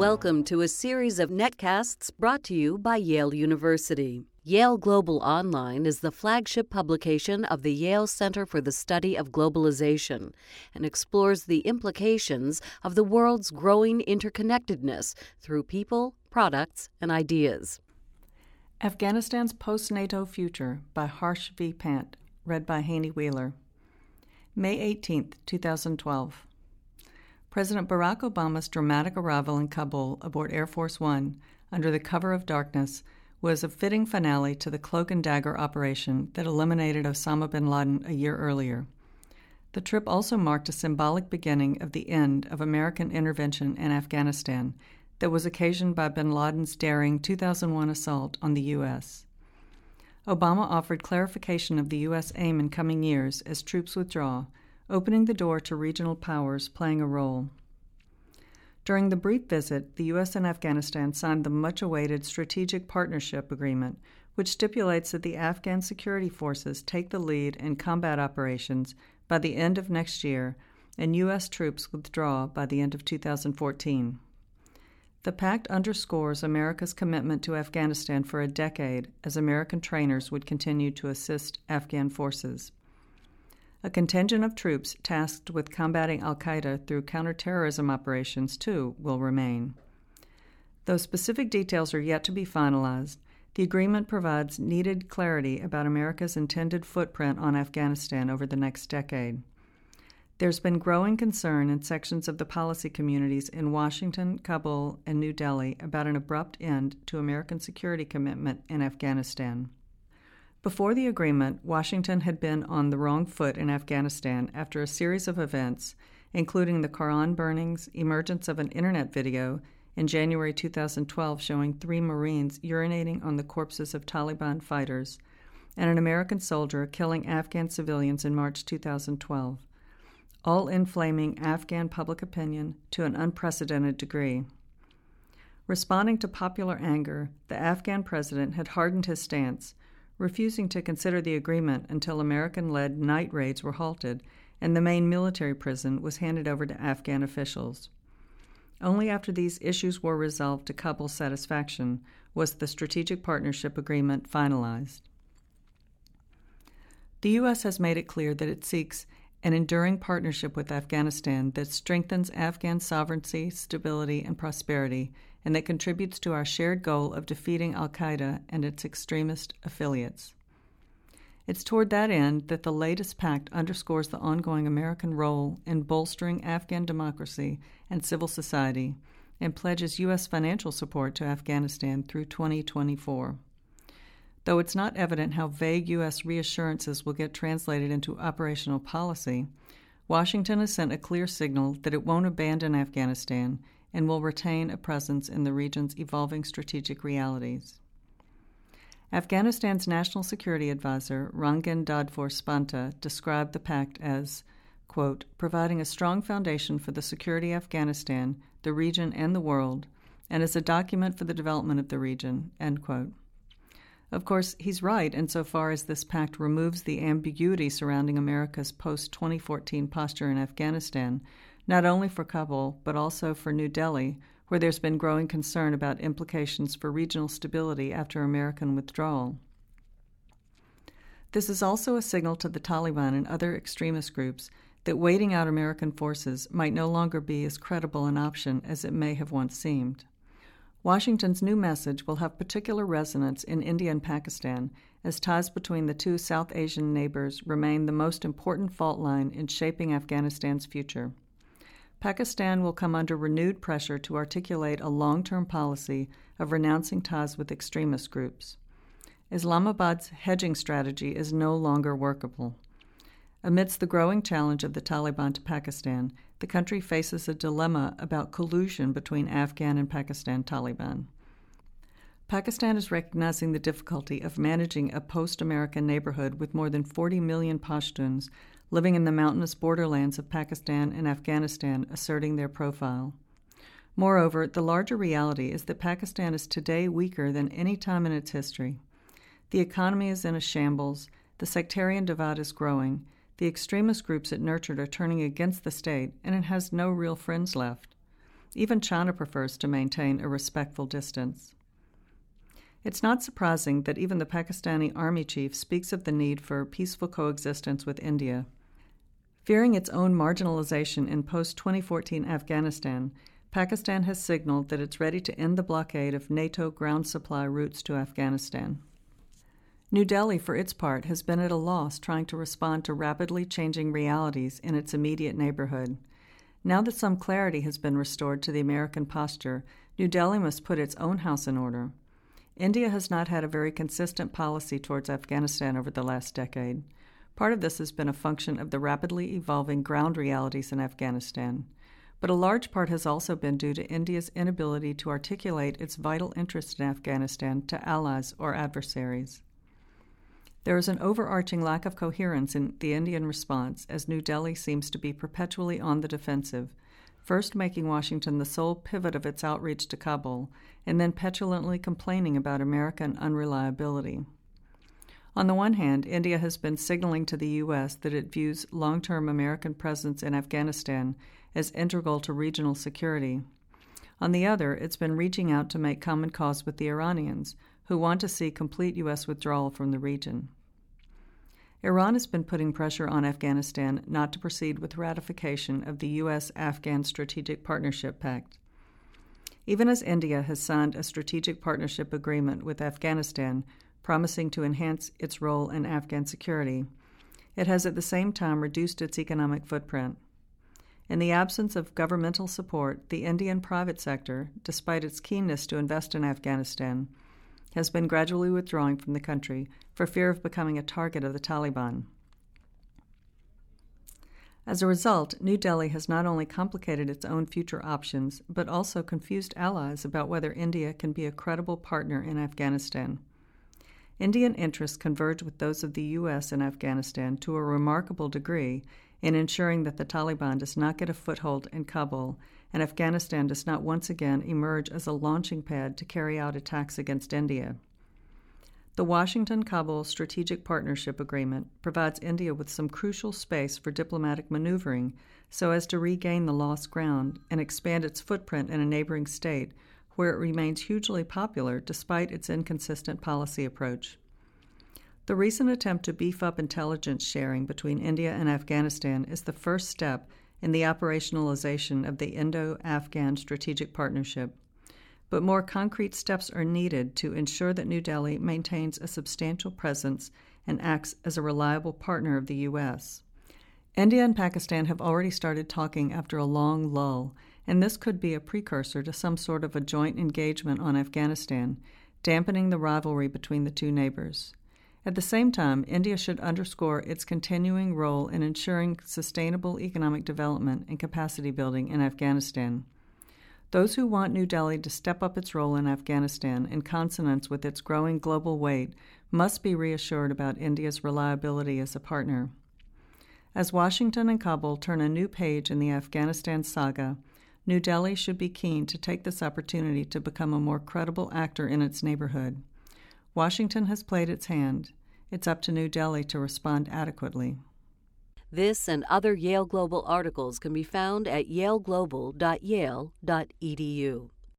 Welcome to a series of netcasts brought to you by Yale University. Yale Global Online is the flagship publication of the Yale Center for the Study of Globalization and explores the implications of the world's growing interconnectedness through people, products, and ideas. Afghanistan's Post NATO Future by Harsh V. Pant, read by Haney Wheeler. May 18, 2012. President Barack Obama's dramatic arrival in Kabul aboard Air Force One under the cover of darkness was a fitting finale to the cloak and dagger operation that eliminated Osama bin Laden a year earlier. The trip also marked a symbolic beginning of the end of American intervention in Afghanistan that was occasioned by bin Laden's daring 2001 assault on the U.S. Obama offered clarification of the U.S. aim in coming years as troops withdraw opening the door to regional powers playing a role. During the brief visit, the U.S. and Afghanistan signed the much awaited Strategic Partnership Agreement, which stipulates that the Afghan security forces take the lead in combat operations by the end of next year and U.S. troops withdraw by the end of 2014. The pact underscores America's commitment to Afghanistan for a decade as American trainers would continue to assist Afghan forces. A contingent of troops tasked with combating Al Qaeda through counterterrorism operations, too, will remain. Though specific details are yet to be finalized, the agreement provides needed clarity about America's intended footprint on Afghanistan over the next decade. There's been growing concern in sections of the policy communities in Washington, Kabul, and New Delhi about an abrupt end to American security commitment in Afghanistan. Before the agreement, Washington had been on the wrong foot in Afghanistan after a series of events, including the Quran burnings, emergence of an internet video in January 2012 showing three Marines urinating on the corpses of Taliban fighters, and an American soldier killing Afghan civilians in March 2012, all inflaming Afghan public opinion to an unprecedented degree. Responding to popular anger, the Afghan president had hardened his stance refusing to consider the agreement until American led night raids were halted and the main military prison was handed over to Afghan officials. Only after these issues were resolved to Kabul's satisfaction was the Strategic Partnership Agreement finalized. The U.S. has made it clear that it seeks an enduring partnership with Afghanistan that strengthens Afghan sovereignty, stability, and prosperity and that contributes to our shared goal of defeating Al Qaeda and its extremist affiliates. It's toward that end that the latest pact underscores the ongoing American role in bolstering Afghan democracy and civil society and pledges U.S. financial support to Afghanistan through 2024. Though it's not evident how vague U.S. reassurances will get translated into operational policy, Washington has sent a clear signal that it won't abandon Afghanistan and will retain a presence in the region's evolving strategic realities. Afghanistan's National Security Advisor, Rangin Dadfar Spanta, described the pact as, quote, providing a strong foundation for the security of Afghanistan, the region, and the world, and as a document for the development of the region, end quote. Of course, he's right insofar as this pact removes the ambiguity surrounding America's post 2014 posture in Afghanistan, not only for Kabul, but also for New Delhi, where there's been growing concern about implications for regional stability after American withdrawal. This is also a signal to the Taliban and other extremist groups that waiting out American forces might no longer be as credible an option as it may have once seemed. Washington's new message will have particular resonance in India and Pakistan, as ties between the two South Asian neighbors remain the most important fault line in shaping Afghanistan's future. Pakistan will come under renewed pressure to articulate a long term policy of renouncing ties with extremist groups. Islamabad's hedging strategy is no longer workable. Amidst the growing challenge of the Taliban to Pakistan, the country faces a dilemma about collusion between Afghan and Pakistan Taliban. Pakistan is recognizing the difficulty of managing a post American neighborhood with more than 40 million Pashtuns living in the mountainous borderlands of Pakistan and Afghanistan, asserting their profile. Moreover, the larger reality is that Pakistan is today weaker than any time in its history. The economy is in a shambles, the sectarian divide is growing, the extremist groups it nurtured are turning against the state, and it has no real friends left. Even China prefers to maintain a respectful distance. It's not surprising that even the Pakistani army chief speaks of the need for peaceful coexistence with India. Fearing its own marginalization in post 2014 Afghanistan, Pakistan has signaled that it's ready to end the blockade of NATO ground supply routes to Afghanistan. New Delhi, for its part, has been at a loss trying to respond to rapidly changing realities in its immediate neighborhood. Now that some clarity has been restored to the American posture, New Delhi must put its own house in order. India has not had a very consistent policy towards Afghanistan over the last decade. Part of this has been a function of the rapidly evolving ground realities in Afghanistan but a large part has also been due to India's inability to articulate its vital interest in Afghanistan to allies or adversaries. There is an overarching lack of coherence in the Indian response as New Delhi seems to be perpetually on the defensive, first making Washington the sole pivot of its outreach to Kabul, and then petulantly complaining about American unreliability. On the one hand, India has been signaling to the U.S. that it views long term American presence in Afghanistan as integral to regional security. On the other, it's been reaching out to make common cause with the Iranians, who want to see complete U.S. withdrawal from the region. Iran has been putting pressure on Afghanistan not to proceed with ratification of the U.S. Afghan Strategic Partnership Pact. Even as India has signed a strategic partnership agreement with Afghanistan promising to enhance its role in Afghan security, it has at the same time reduced its economic footprint. In the absence of governmental support, the Indian private sector, despite its keenness to invest in Afghanistan, has been gradually withdrawing from the country for fear of becoming a target of the Taliban. As a result, New Delhi has not only complicated its own future options, but also confused allies about whether India can be a credible partner in Afghanistan. Indian interests converge with those of the U.S. in Afghanistan to a remarkable degree in ensuring that the Taliban does not get a foothold in Kabul and Afghanistan does not once again emerge as a launching pad to carry out attacks against India. The Washington Kabul Strategic Partnership Agreement provides India with some crucial space for diplomatic maneuvering so as to regain the lost ground and expand its footprint in a neighboring state where it remains hugely popular despite its inconsistent policy approach. The recent attempt to beef up intelligence sharing between India and Afghanistan is the first step in the operationalization of the Indo Afghan Strategic Partnership. But more concrete steps are needed to ensure that New Delhi maintains a substantial presence and acts as a reliable partner of the U.S. India and Pakistan have already started talking after a long lull, and this could be a precursor to some sort of a joint engagement on Afghanistan, dampening the rivalry between the two neighbors. At the same time, India should underscore its continuing role in ensuring sustainable economic development and capacity building in Afghanistan. Those who want New Delhi to step up its role in Afghanistan in consonance with its growing global weight must be reassured about India's reliability as a partner. As Washington and Kabul turn a new page in the Afghanistan saga, New Delhi should be keen to take this opportunity to become a more credible actor in its neighborhood. Washington has played its hand. It's up to New Delhi to respond adequately. This and other Yale Global articles can be found at yaleglobal.yale.edu.